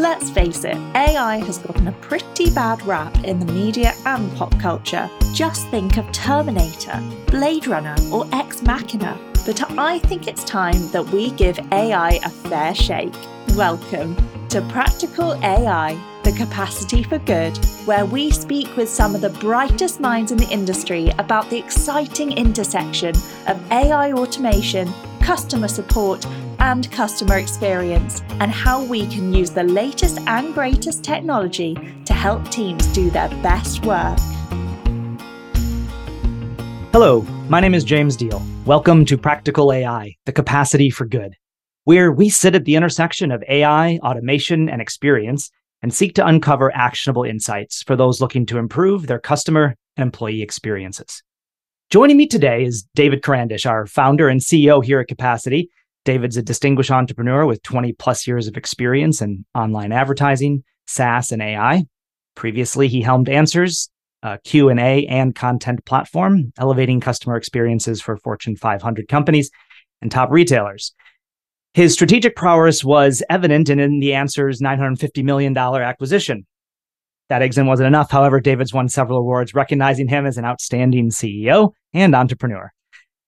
Let's face it, AI has gotten a pretty bad rap in the media and pop culture. Just think of Terminator, Blade Runner, or Ex Machina. But I think it's time that we give AI a fair shake. Welcome to Practical AI, the capacity for good, where we speak with some of the brightest minds in the industry about the exciting intersection of AI automation, customer support, and customer experience, and how we can use the latest and greatest technology to help teams do their best work. Hello, my name is James Diel. Welcome to Practical AI, the capacity for good where we sit at the intersection of AI, automation, and experience and seek to uncover actionable insights for those looking to improve their customer and employee experiences. Joining me today is David Karandish, our founder and CEO here at Capacity. David's a distinguished entrepreneur with 20 plus years of experience in online advertising, SaaS, and AI. Previously, he helmed Answers, a Q&A and content platform, elevating customer experiences for Fortune 500 companies and top retailers. His strategic prowess was evident in the Answer's $950 million acquisition. That exit wasn't enough. However, David's won several awards recognizing him as an outstanding CEO and entrepreneur.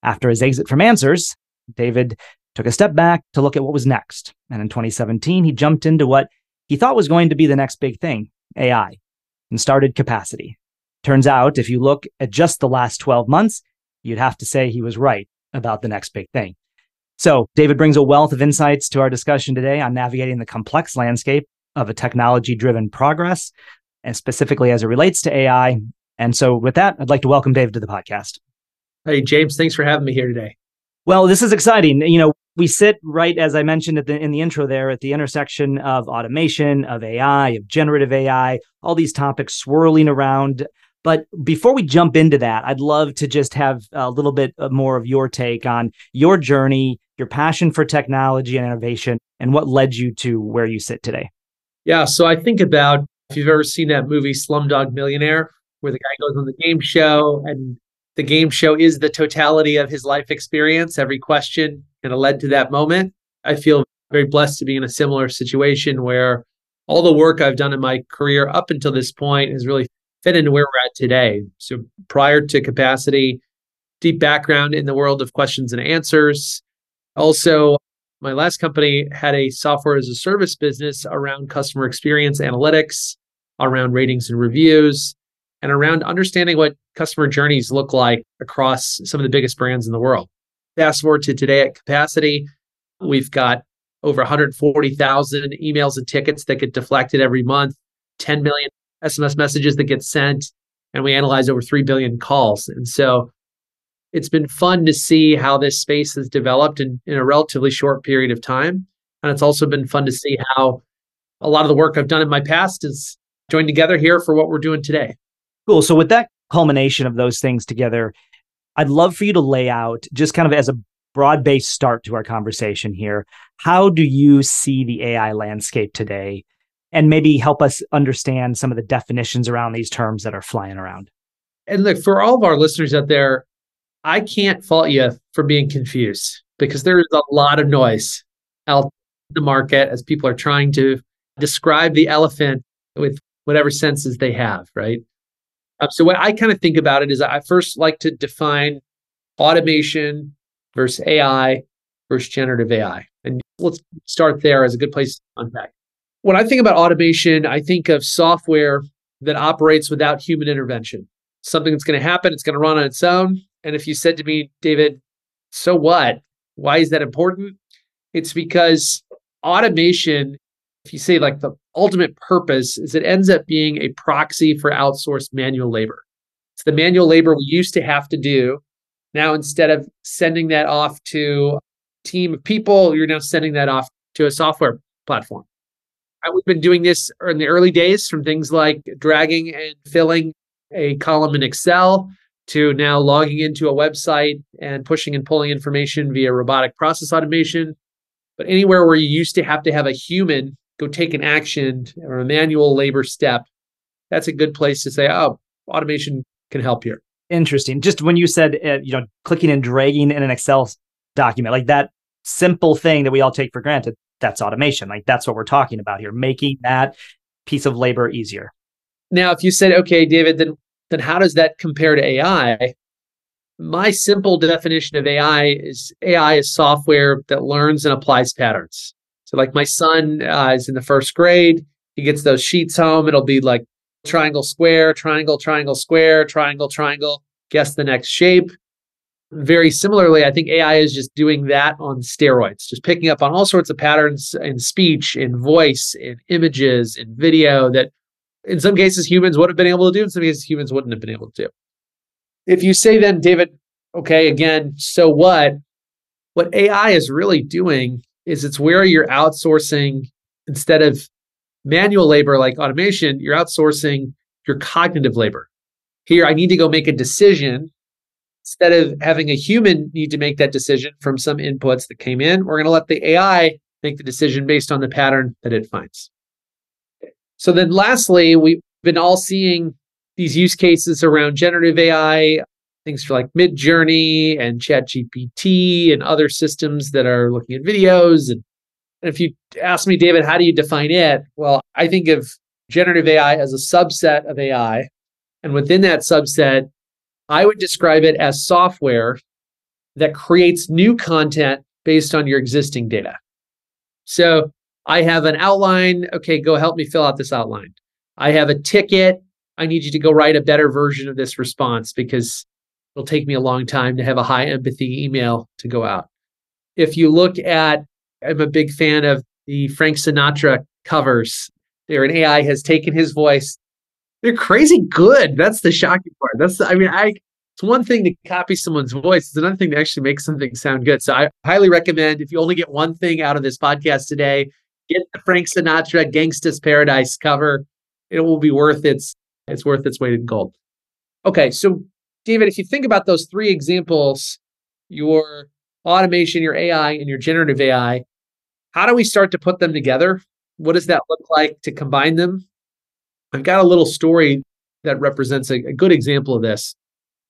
After his exit from Answers, David took a step back to look at what was next. And in 2017, he jumped into what he thought was going to be the next big thing AI and started Capacity. Turns out, if you look at just the last 12 months, you'd have to say he was right about the next big thing. So, David brings a wealth of insights to our discussion today on navigating the complex landscape of a technology driven progress, and specifically as it relates to AI. And so, with that, I'd like to welcome David to the podcast. Hey, James, thanks for having me here today. Well, this is exciting. You know, we sit right as I mentioned the, in the intro there at the intersection of automation, of AI, of generative AI, all these topics swirling around but before we jump into that, I'd love to just have a little bit uh, more of your take on your journey, your passion for technology and innovation, and what led you to where you sit today. Yeah. So I think about if you've ever seen that movie Slumdog Millionaire, where the guy goes on the game show and the game show is the totality of his life experience. Every question kind of led to that moment. I feel very blessed to be in a similar situation where all the work I've done in my career up until this point has really fit into where we're at today. So prior to capacity, deep background in the world of questions and answers. Also, my last company had a software as a service business around customer experience analytics, around ratings and reviews, and around understanding what customer journeys look like across some of the biggest brands in the world. Fast forward to today at capacity, we've got over 140,000 emails and tickets that get deflected every month, 10 million SMS messages that get sent, and we analyze over 3 billion calls. And so it's been fun to see how this space has developed in, in a relatively short period of time. And it's also been fun to see how a lot of the work I've done in my past is joined together here for what we're doing today. Cool. So, with that culmination of those things together, I'd love for you to lay out just kind of as a broad based start to our conversation here. How do you see the AI landscape today? and maybe help us understand some of the definitions around these terms that are flying around. And look, for all of our listeners out there, I can't fault you for being confused because there is a lot of noise out in the market as people are trying to describe the elephant with whatever senses they have, right? Um, so, what I kind of think about it is I first like to define automation versus AI versus generative AI. And let's start there as a good place to unpack when I think about automation, I think of software that operates without human intervention. Something that's going to happen, it's going to run on its own. And if you said to me, David, so what? Why is that important? It's because automation, if you say like the ultimate purpose, is it ends up being a proxy for outsourced manual labor. It's the manual labor we used to have to do. Now, instead of sending that off to a team of people, you're now sending that off to a software platform. Uh, we've been doing this in the early days from things like dragging and filling a column in Excel to now logging into a website and pushing and pulling information via robotic process automation. But anywhere where you used to have to have a human go take an action or a manual labor step, that's a good place to say, oh, automation can help here. Interesting. Just when you said, uh, you know, clicking and dragging in an Excel document, like that simple thing that we all take for granted, that's automation. Like that's what we're talking about here, making that piece of labor easier. Now, if you said, okay, David, then then how does that compare to AI? My simple definition of AI is AI is software that learns and applies patterns. So, like my son uh, is in the first grade, he gets those sheets home. It'll be like triangle, square, triangle, triangle, square, triangle, triangle. Guess the next shape. Very similarly, I think AI is just doing that on steroids, just picking up on all sorts of patterns in speech, in voice, in images, in video that in some cases humans would have been able to do, in some cases humans wouldn't have been able to do. If you say then, David, okay, again, so what? What AI is really doing is it's where you're outsourcing instead of manual labor like automation, you're outsourcing your cognitive labor. Here, I need to go make a decision. Instead of having a human need to make that decision from some inputs that came in, we're going to let the AI make the decision based on the pattern that it finds. So then lastly, we've been all seeing these use cases around generative AI, things for like Midjourney and ChatGPT and other systems that are looking at videos. And, and if you ask me, David, how do you define it? Well, I think of generative AI as a subset of AI. And within that subset, I would describe it as software that creates new content based on your existing data. So I have an outline. Okay, go help me fill out this outline. I have a ticket. I need you to go write a better version of this response because it'll take me a long time to have a high empathy email to go out. If you look at, I'm a big fan of the Frank Sinatra covers. There, an AI has taken his voice. They're crazy good. That's the shocking part. That's, I mean, I, it's one thing to copy someone's voice. It's another thing to actually make something sound good. So I highly recommend if you only get one thing out of this podcast today, get the Frank Sinatra Gangsta's Paradise cover. It will be worth its it's worth its weight in gold. Okay, so David, if you think about those three examples, your automation, your AI, and your generative AI, how do we start to put them together? What does that look like to combine them? I've got a little story that represents a, a good example of this.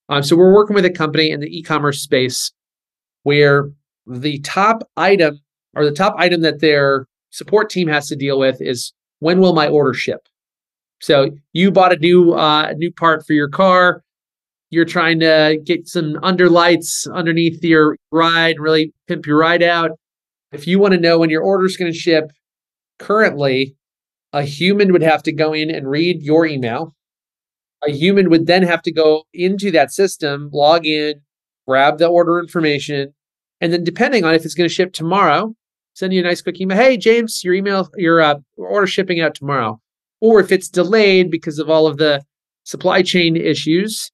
Um, so we're working with a company in the e-commerce space where the top item or the top item that their support team has to deal with is when will my order ship? So you bought a new uh, new part for your car. You're trying to get some underlights underneath your ride, and really pimp your ride out. If you want to know when your order is going to ship, currently, a human would have to go in and read your email. A human would then have to go into that system, log in, grab the order information, and then depending on if it's going to ship tomorrow, send you a nice quick email. Hey, James, your email, your uh, order shipping out tomorrow. Or if it's delayed because of all of the supply chain issues,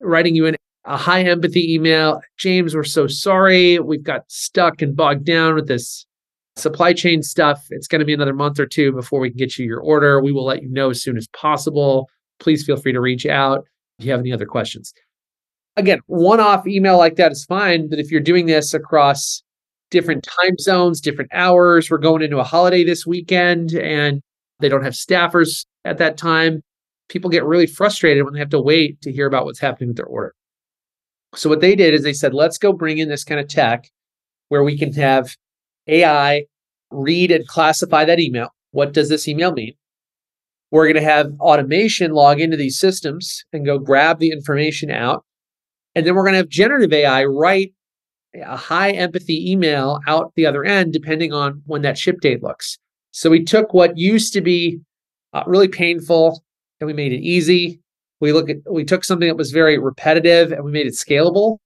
writing you an, a high empathy email. James, we're so sorry. We've got stuck and bogged down with this supply chain stuff. It's going to be another month or two before we can get you your order. We will let you know as soon as possible. Please feel free to reach out if you have any other questions. Again, one off email like that is fine. But if you're doing this across different time zones, different hours. We're going into a holiday this weekend and they don't have staffers at that time. People get really frustrated when they have to wait to hear about what's happening with their order. So, what they did is they said, let's go bring in this kind of tech where we can have AI read and classify that email. What does this email mean? We're going to have automation log into these systems and go grab the information out. And then we're going to have generative AI write a high empathy email out the other end, depending on when that ship date looks. So we took what used to be uh, really painful and we made it easy. We look at we took something that was very repetitive and we made it scalable.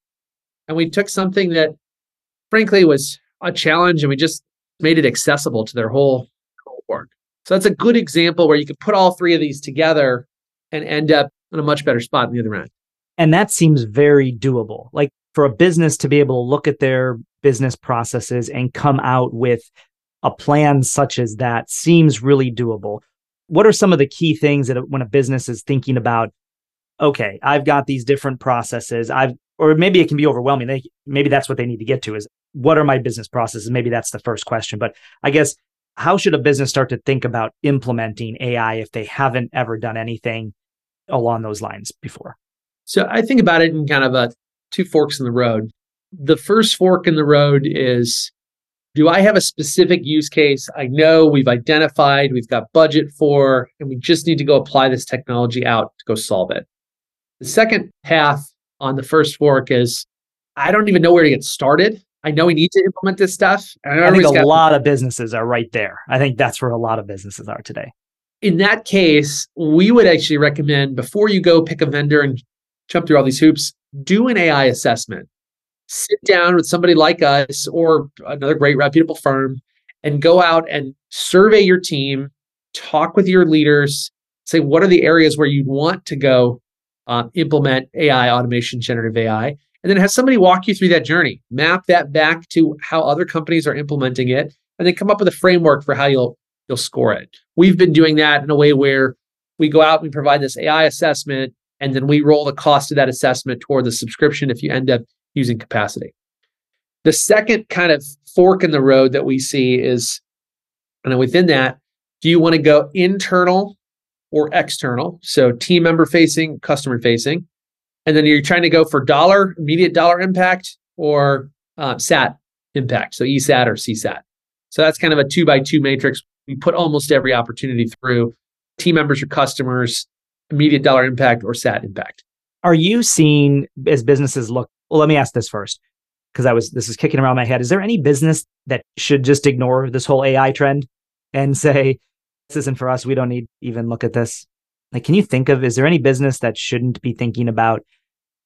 And we took something that frankly was a challenge and we just made it accessible to their whole cohort. So that's a good example where you could put all three of these together and end up in a much better spot in the other end. And that seems very doable. Like for a business to be able to look at their business processes and come out with a plan such as that seems really doable. What are some of the key things that when a business is thinking about, okay, I've got these different processes, I've, or maybe it can be overwhelming. They, maybe that's what they need to get to is what are my business processes? Maybe that's the first question. But I guess how should a business start to think about implementing AI if they haven't ever done anything along those lines before? So I think about it in kind of a two forks in the road. The first fork in the road is Do I have a specific use case I know we've identified, we've got budget for, and we just need to go apply this technology out to go solve it? The second path on the first fork is I don't even know where to get started. I know we need to implement this stuff. I, I think a got- lot of businesses are right there. I think that's where a lot of businesses are today. In that case, we would actually recommend before you go pick a vendor and jump through all these hoops, do an AI assessment. Sit down with somebody like us or another great reputable firm and go out and survey your team, talk with your leaders, say what are the areas where you'd want to go uh, implement AI, automation, generative AI, and then have somebody walk you through that journey, map that back to how other companies are implementing it, and then come up with a framework for how you'll you'll score it. We've been doing that in a way where we go out, we provide this AI assessment, and then we roll the cost of that assessment toward the subscription if you end up using capacity. The second kind of fork in the road that we see is, and then within that, do you want to go internal or external? So team member facing, customer facing. And then you're trying to go for dollar, immediate dollar impact or uh, SAT impact. So ESAT or CSAT. So that's kind of a two by two matrix. We put almost every opportunity through team members or customers, immediate dollar impact or SAT impact. Are you seeing as businesses look? Well, let me ask this first because I was this is kicking around my head. Is there any business that should just ignore this whole AI trend and say this isn't for us? We don't need even look at this. Like, can you think of is there any business that shouldn't be thinking about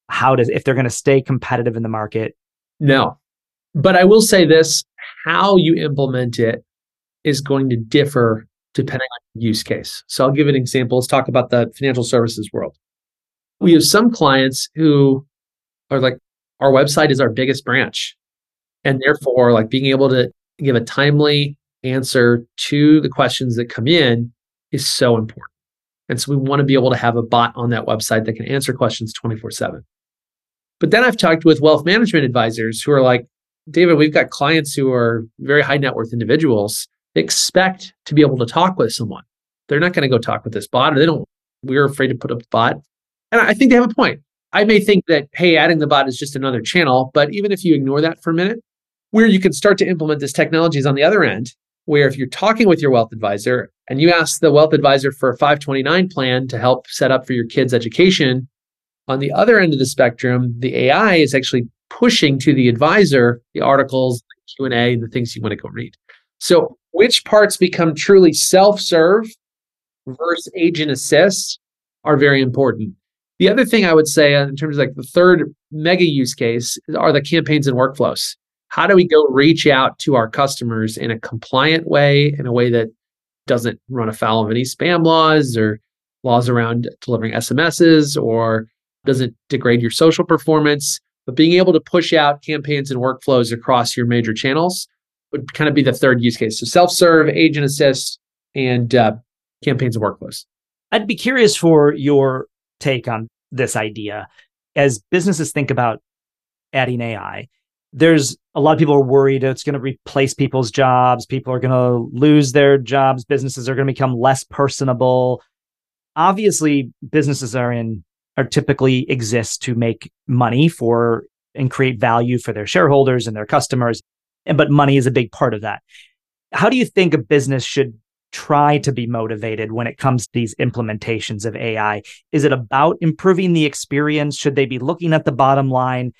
how to if they're going to stay competitive in the market? No, but I will say this: how you implement it is going to differ depending on use case. So I'll give an example. Let's talk about the financial services world. We have some clients who are like, our website is our biggest branch. And therefore, like being able to give a timely answer to the questions that come in is so important. And so we want to be able to have a bot on that website that can answer questions 24 7. But then I've talked with wealth management advisors who are like, David, we've got clients who are very high net worth individuals expect to be able to talk with someone. They're not going to go talk with this bot, or they don't. We're afraid to put up bot. And I think they have a point. I may think that, hey, adding the bot is just another channel, but even if you ignore that for a minute, where you can start to implement this technology is on the other end, where if you're talking with your wealth advisor and you ask the wealth advisor for a 529 plan to help set up for your kids' education, on the other end of the spectrum, the AI is actually pushing to the advisor the articles, the Q&A, the things you want to go read. So which parts become truly self-serve versus agent assist are very important. The other thing I would say in terms of like the third mega use case are the campaigns and workflows. How do we go reach out to our customers in a compliant way, in a way that doesn't run afoul of any spam laws or laws around delivering SMSs or doesn't degrade your social performance, but being able to push out campaigns and workflows across your major channels would kind of be the third use case. So self-serve, agent assist, and uh, campaigns and workflows. I'd be curious for your take on this idea as businesses think about adding AI. There's a lot of people are worried it's going to replace people's jobs. People are going to lose their jobs. Businesses are going to become less personable. Obviously, businesses are in are typically exist to make money for and create value for their shareholders and their customers. And but money is a big part of that. How do you think a business should try to be motivated when it comes to these implementations of AI? Is it about improving the experience? Should they be looking at the bottom line?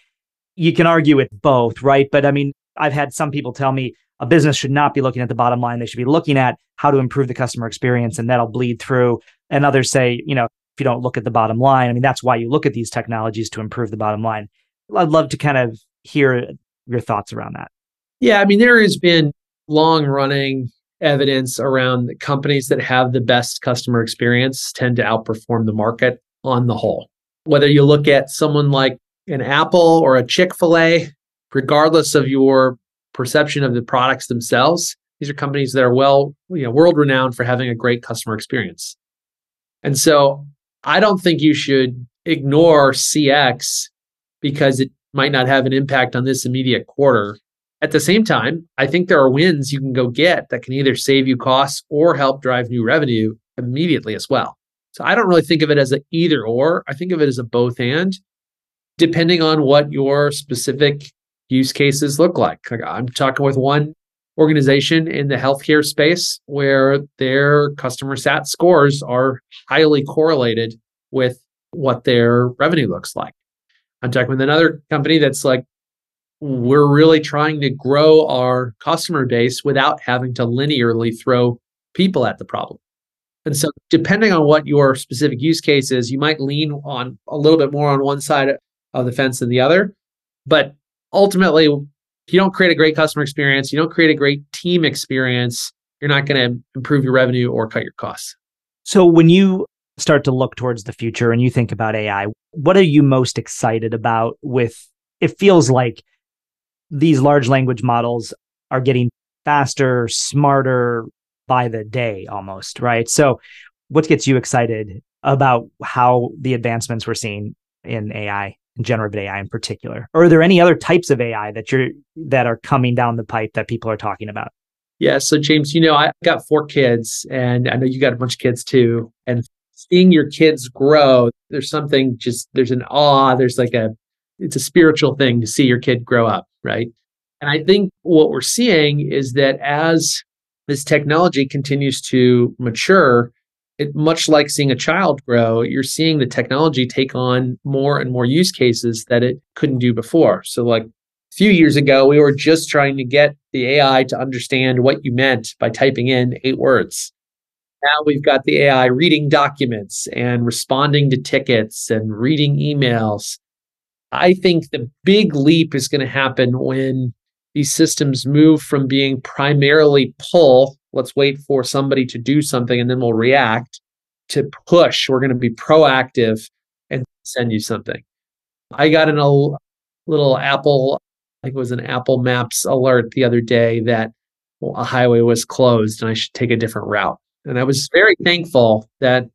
You can argue it both, right? But I mean, I've had some people tell me a business should not be looking at the bottom line. They should be looking at how to improve the customer experience and that'll bleed through. And others say, you know, if you don't look at the bottom line, I mean, that's why you look at these technologies to improve the bottom line. I'd love to kind of hear your thoughts around that. Yeah, I mean, there has been long running evidence around companies that have the best customer experience tend to outperform the market on the whole. Whether you look at someone like an Apple or a Chick fil A, regardless of your perception of the products themselves, these are companies that are well, you know, world renowned for having a great customer experience. And so I don't think you should ignore CX because it might not have an impact on this immediate quarter at the same time, I think there are wins you can go get that can either save you costs or help drive new revenue immediately as well. So I don't really think of it as an either or. I think of it as a both and, depending on what your specific use cases look like. like I'm talking with one organization in the healthcare space where their customer sat scores are highly correlated with what their revenue looks like. I'm talking with another company that's like, we're really trying to grow our customer base without having to linearly throw people at the problem. And so, depending on what your specific use case is, you might lean on a little bit more on one side of the fence than the other. But ultimately, if you don't create a great customer experience, you don't create a great team experience, you're not going to improve your revenue or cut your costs. So, when you start to look towards the future and you think about AI, what are you most excited about with it feels like these large language models are getting faster, smarter by the day almost, right? So what gets you excited about how the advancements we're seeing in AI generative AI in particular? Or are there any other types of AI that you're that are coming down the pipe that people are talking about? Yeah. So James, you know, I got four kids and I know you got a bunch of kids too. And seeing your kids grow, there's something just there's an awe, there's like a it's a spiritual thing to see your kid grow up, right? And I think what we're seeing is that as this technology continues to mature, it much like seeing a child grow, you're seeing the technology take on more and more use cases that it couldn't do before. So like a few years ago, we were just trying to get the AI to understand what you meant by typing in eight words. Now we've got the AI reading documents and responding to tickets and reading emails. I think the big leap is going to happen when these systems move from being primarily pull, let's wait for somebody to do something and then we'll react, to push, we're going to be proactive and send you something. I got in a little Apple, I think it was an Apple Maps alert the other day that well, a highway was closed and I should take a different route. And I was very thankful that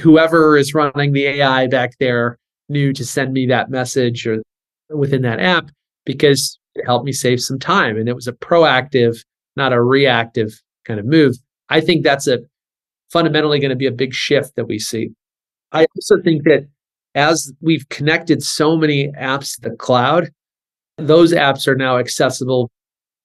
whoever is running the AI back there knew to send me that message or within that app because it helped me save some time. And it was a proactive, not a reactive kind of move. I think that's a fundamentally going to be a big shift that we see. I also think that as we've connected so many apps to the cloud, those apps are now accessible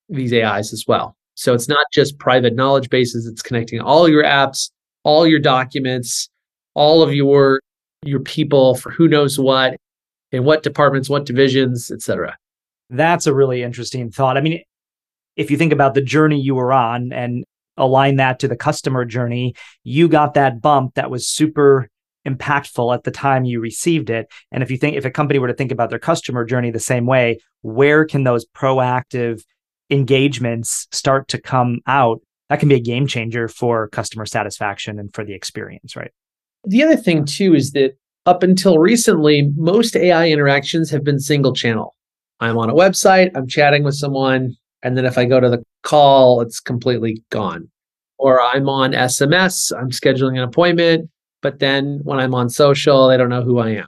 these AIs as well. So it's not just private knowledge bases, it's connecting all your apps, all your documents, all of your your people for who knows what, in what departments, what divisions, et cetera. That's a really interesting thought. I mean, if you think about the journey you were on and align that to the customer journey, you got that bump that was super impactful at the time you received it. And if you think if a company were to think about their customer journey the same way, where can those proactive engagements start to come out? That can be a game changer for customer satisfaction and for the experience, right? The other thing too is that up until recently, most AI interactions have been single channel. I'm on a website, I'm chatting with someone, and then if I go to the call, it's completely gone. Or I'm on SMS, I'm scheduling an appointment, but then when I'm on social, they don't know who I am.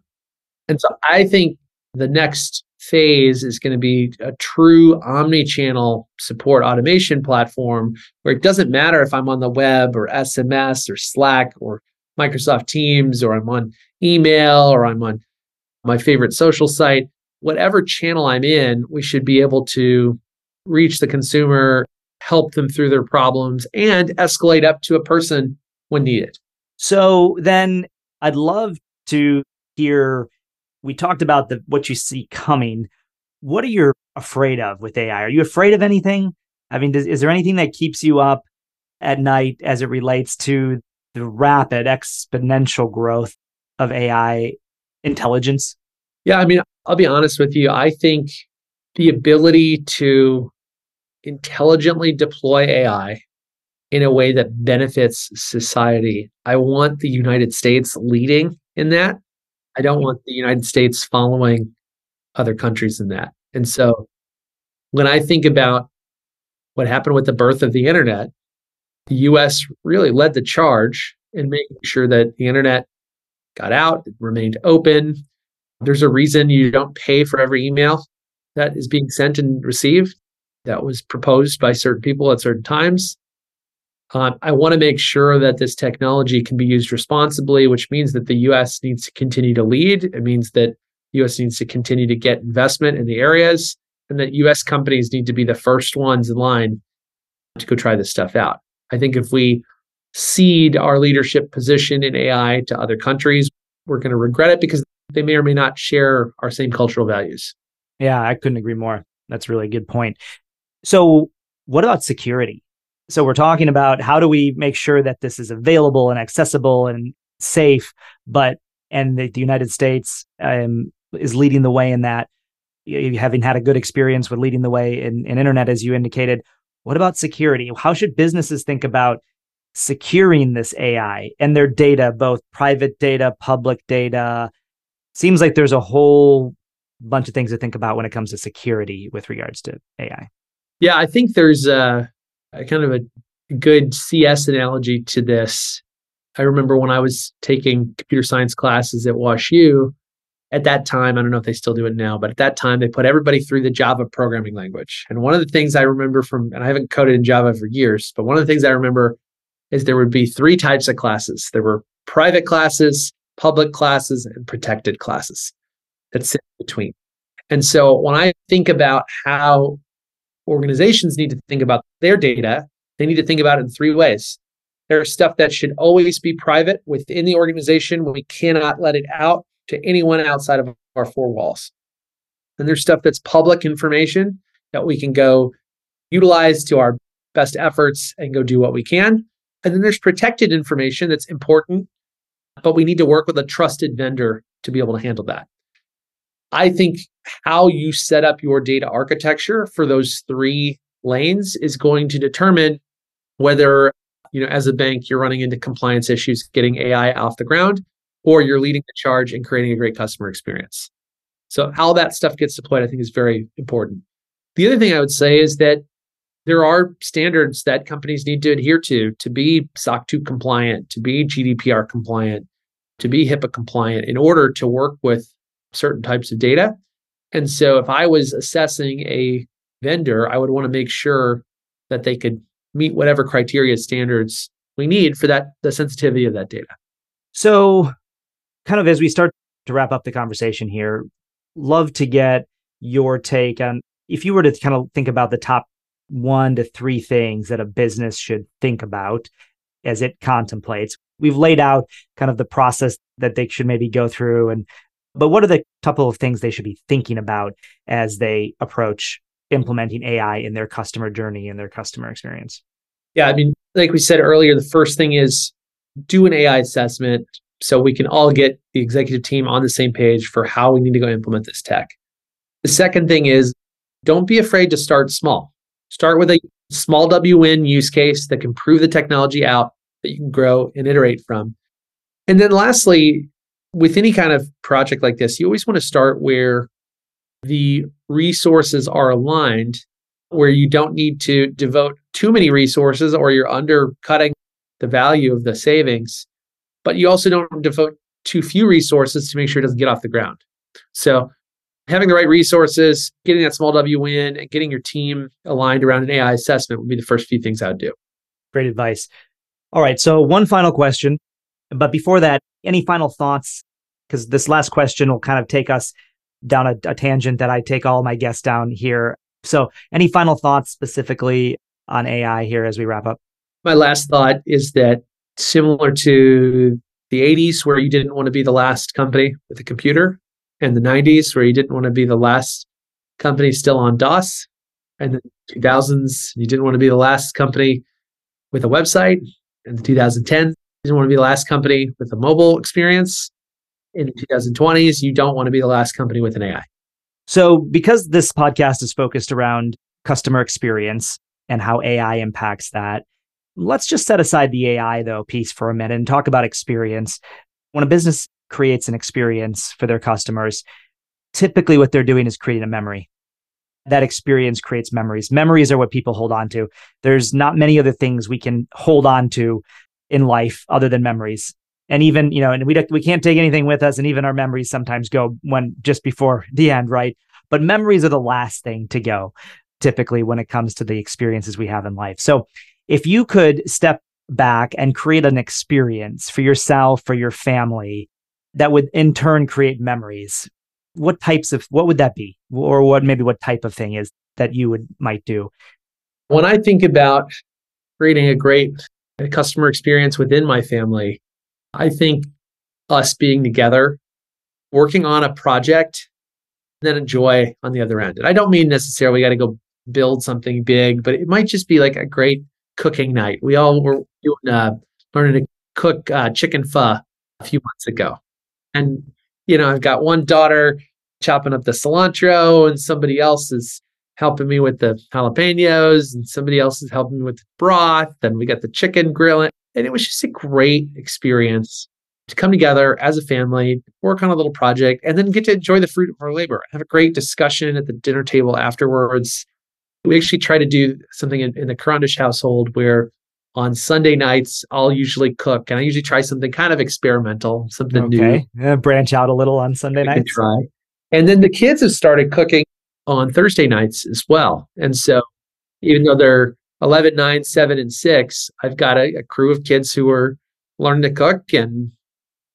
And so I think the next phase is going to be a true omni-channel support automation platform where it doesn't matter if I'm on the web or SMS or Slack or Microsoft Teams or I'm on email or I'm on my favorite social site whatever channel I'm in, we should be able to reach the consumer, help them through their problems, and escalate up to a person when needed. So then I'd love to hear we talked about the what you see coming. What are you afraid of with AI? Are you afraid of anything? I mean, does, is there anything that keeps you up at night as it relates to the rapid exponential growth of AI intelligence? Yeah, I mean, I'll be honest with you. I think the ability to intelligently deploy AI in a way that benefits society, I want the United States leading in that. I don't want the United States following other countries in that. And so when I think about what happened with the birth of the internet, the US really led the charge in making sure that the internet got out, it remained open, there's a reason you don't pay for every email that is being sent and received. That was proposed by certain people at certain times. Um, I want to make sure that this technology can be used responsibly, which means that the US needs to continue to lead. It means that the US needs to continue to get investment in the areas, and that US companies need to be the first ones in line to go try this stuff out. I think if we cede our leadership position in AI to other countries, we're going to regret it because they may or may not share our same cultural values. Yeah, I couldn't agree more. That's really a good point. So, what about security? So, we're talking about how do we make sure that this is available and accessible and safe, but and the, the United States um, is leading the way in that. Having had a good experience with leading the way in, in internet, as you indicated, what about security? How should businesses think about securing this AI and their data, both private data, public data? Seems like there's a whole bunch of things to think about when it comes to security with regards to AI. Yeah, I think there's a, a kind of a good CS analogy to this. I remember when I was taking computer science classes at WashU, at that time, I don't know if they still do it now, but at that time, they put everybody through the Java programming language. And one of the things I remember from, and I haven't coded in Java for years, but one of the things I remember is there would be three types of classes there were private classes, public classes, and protected classes that sit between. And so when I think about how organizations need to think about their data, they need to think about it in three ways. There's stuff that should always be private within the organization. We cannot let it out to anyone outside of our four walls. And there's stuff that's public information that we can go utilize to our best efforts and go do what we can. And then there's protected information that's important, but we need to work with a trusted vendor to be able to handle that. I think how you set up your data architecture for those three lanes is going to determine whether, you know, as a bank, you're running into compliance issues getting AI off the ground or you're leading the charge and creating a great customer experience. So, how that stuff gets deployed, I think, is very important. The other thing I would say is that there are standards that companies need to adhere to to be SOC 2 compliant, to be GDPR compliant, to be HIPAA compliant in order to work with certain types of data. And so, if I was assessing a vendor, I would want to make sure that they could meet whatever criteria standards we need for that the sensitivity of that data. So kind of as we start to wrap up the conversation here, love to get your take on if you were to kind of think about the top one to three things that a business should think about as it contemplates. We've laid out kind of the process that they should maybe go through and but what are the couple of things they should be thinking about as they approach implementing AI in their customer journey and their customer experience? Yeah, I mean, like we said earlier, the first thing is do an AI assessment, so we can all get the executive team on the same page for how we need to go implement this tech. The second thing is don't be afraid to start small. Start with a small WN use case that can prove the technology out that you can grow and iterate from. And then lastly, with any kind of project like this, you always want to start where the resources are aligned, where you don't need to devote too many resources or you're undercutting the value of the savings but you also don't devote too few resources to make sure it doesn't get off the ground. So having the right resources, getting that small W in, and getting your team aligned around an AI assessment would be the first few things I would do. Great advice. All right. So one final question. But before that, any final thoughts? Because this last question will kind of take us down a, a tangent that I take all my guests down here. So any final thoughts specifically on AI here as we wrap up? My last thought is that similar to the 80s where you didn't want to be the last company with a computer and the 90s where you didn't want to be the last company still on DOS and the 2000s you didn't want to be the last company with a website and the 2010s you didn't want to be the last company with a mobile experience. In the 2020s you don't want to be the last company with an AI so because this podcast is focused around customer experience and how AI impacts that Let's just set aside the AI though piece for a minute and talk about experience. When a business creates an experience for their customers, typically what they're doing is creating a memory. That experience creates memories. Memories are what people hold on to. There's not many other things we can hold on to in life other than memories. And even, you know, and we we can't take anything with us and even our memories sometimes go when just before the end, right? But memories are the last thing to go typically when it comes to the experiences we have in life. So if you could step back and create an experience for yourself, for your family, that would in turn create memories, what types of, what would that be? Or what, maybe what type of thing is that you would, might do? When I think about creating a great customer experience within my family, I think us being together, working on a project, then enjoy on the other end. And I don't mean necessarily got to go build something big, but it might just be like a great cooking night. We all were doing, uh, learning to cook uh, chicken pho a few months ago. And, you know, I've got one daughter chopping up the cilantro, and somebody else is helping me with the jalapenos, and somebody else is helping me with the broth. Then we got the chicken grilling. And it was just a great experience to come together as a family, work on a little project, and then get to enjoy the fruit of our labor. Have a great discussion at the dinner table afterwards. We actually try to do something in, in the Karandish household where on Sunday nights, I'll usually cook and I usually try something kind of experimental, something okay. new. Branch out a little on Sunday nights. Try. And then the kids have started cooking on Thursday nights as well. And so even though they're 11, 9, 7, and 6, I've got a, a crew of kids who are learning to cook. And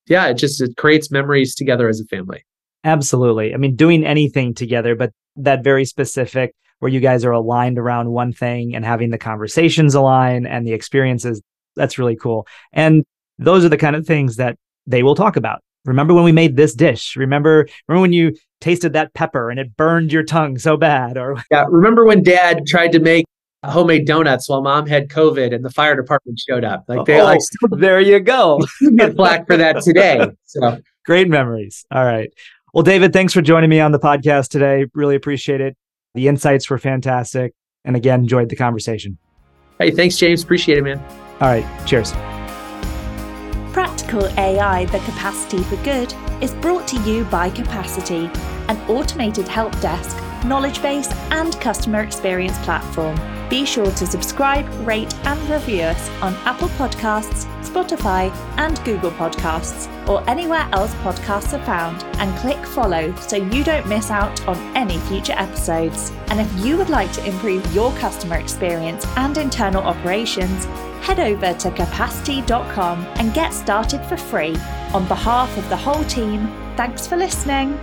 yeah, it just it creates memories together as a family. Absolutely. I mean, doing anything together, but that very specific where you guys are aligned around one thing and having the conversations align and the experiences. That's really cool. And those are the kind of things that they will talk about. Remember when we made this dish? Remember, remember when you tasted that pepper and it burned your tongue so bad? Or yeah, remember when Dad tried to make homemade donuts while Mom had COVID and the fire department showed up? Like they oh, like there you go. get flack for that today. So great memories. All right. Well, David, thanks for joining me on the podcast today. Really appreciate it. The insights were fantastic. And again, enjoyed the conversation. Hey, thanks, James. Appreciate it, man. All right. Cheers. Practical AI The Capacity for Good is brought to you by Capacity, an automated help desk, knowledge base, and customer experience platform. Be sure to subscribe, rate, and review us on Apple Podcasts, Spotify, and Google Podcasts, or anywhere else podcasts are found, and click follow so you don't miss out on any future episodes. And if you would like to improve your customer experience and internal operations, head over to capacity.com and get started for free. On behalf of the whole team, thanks for listening.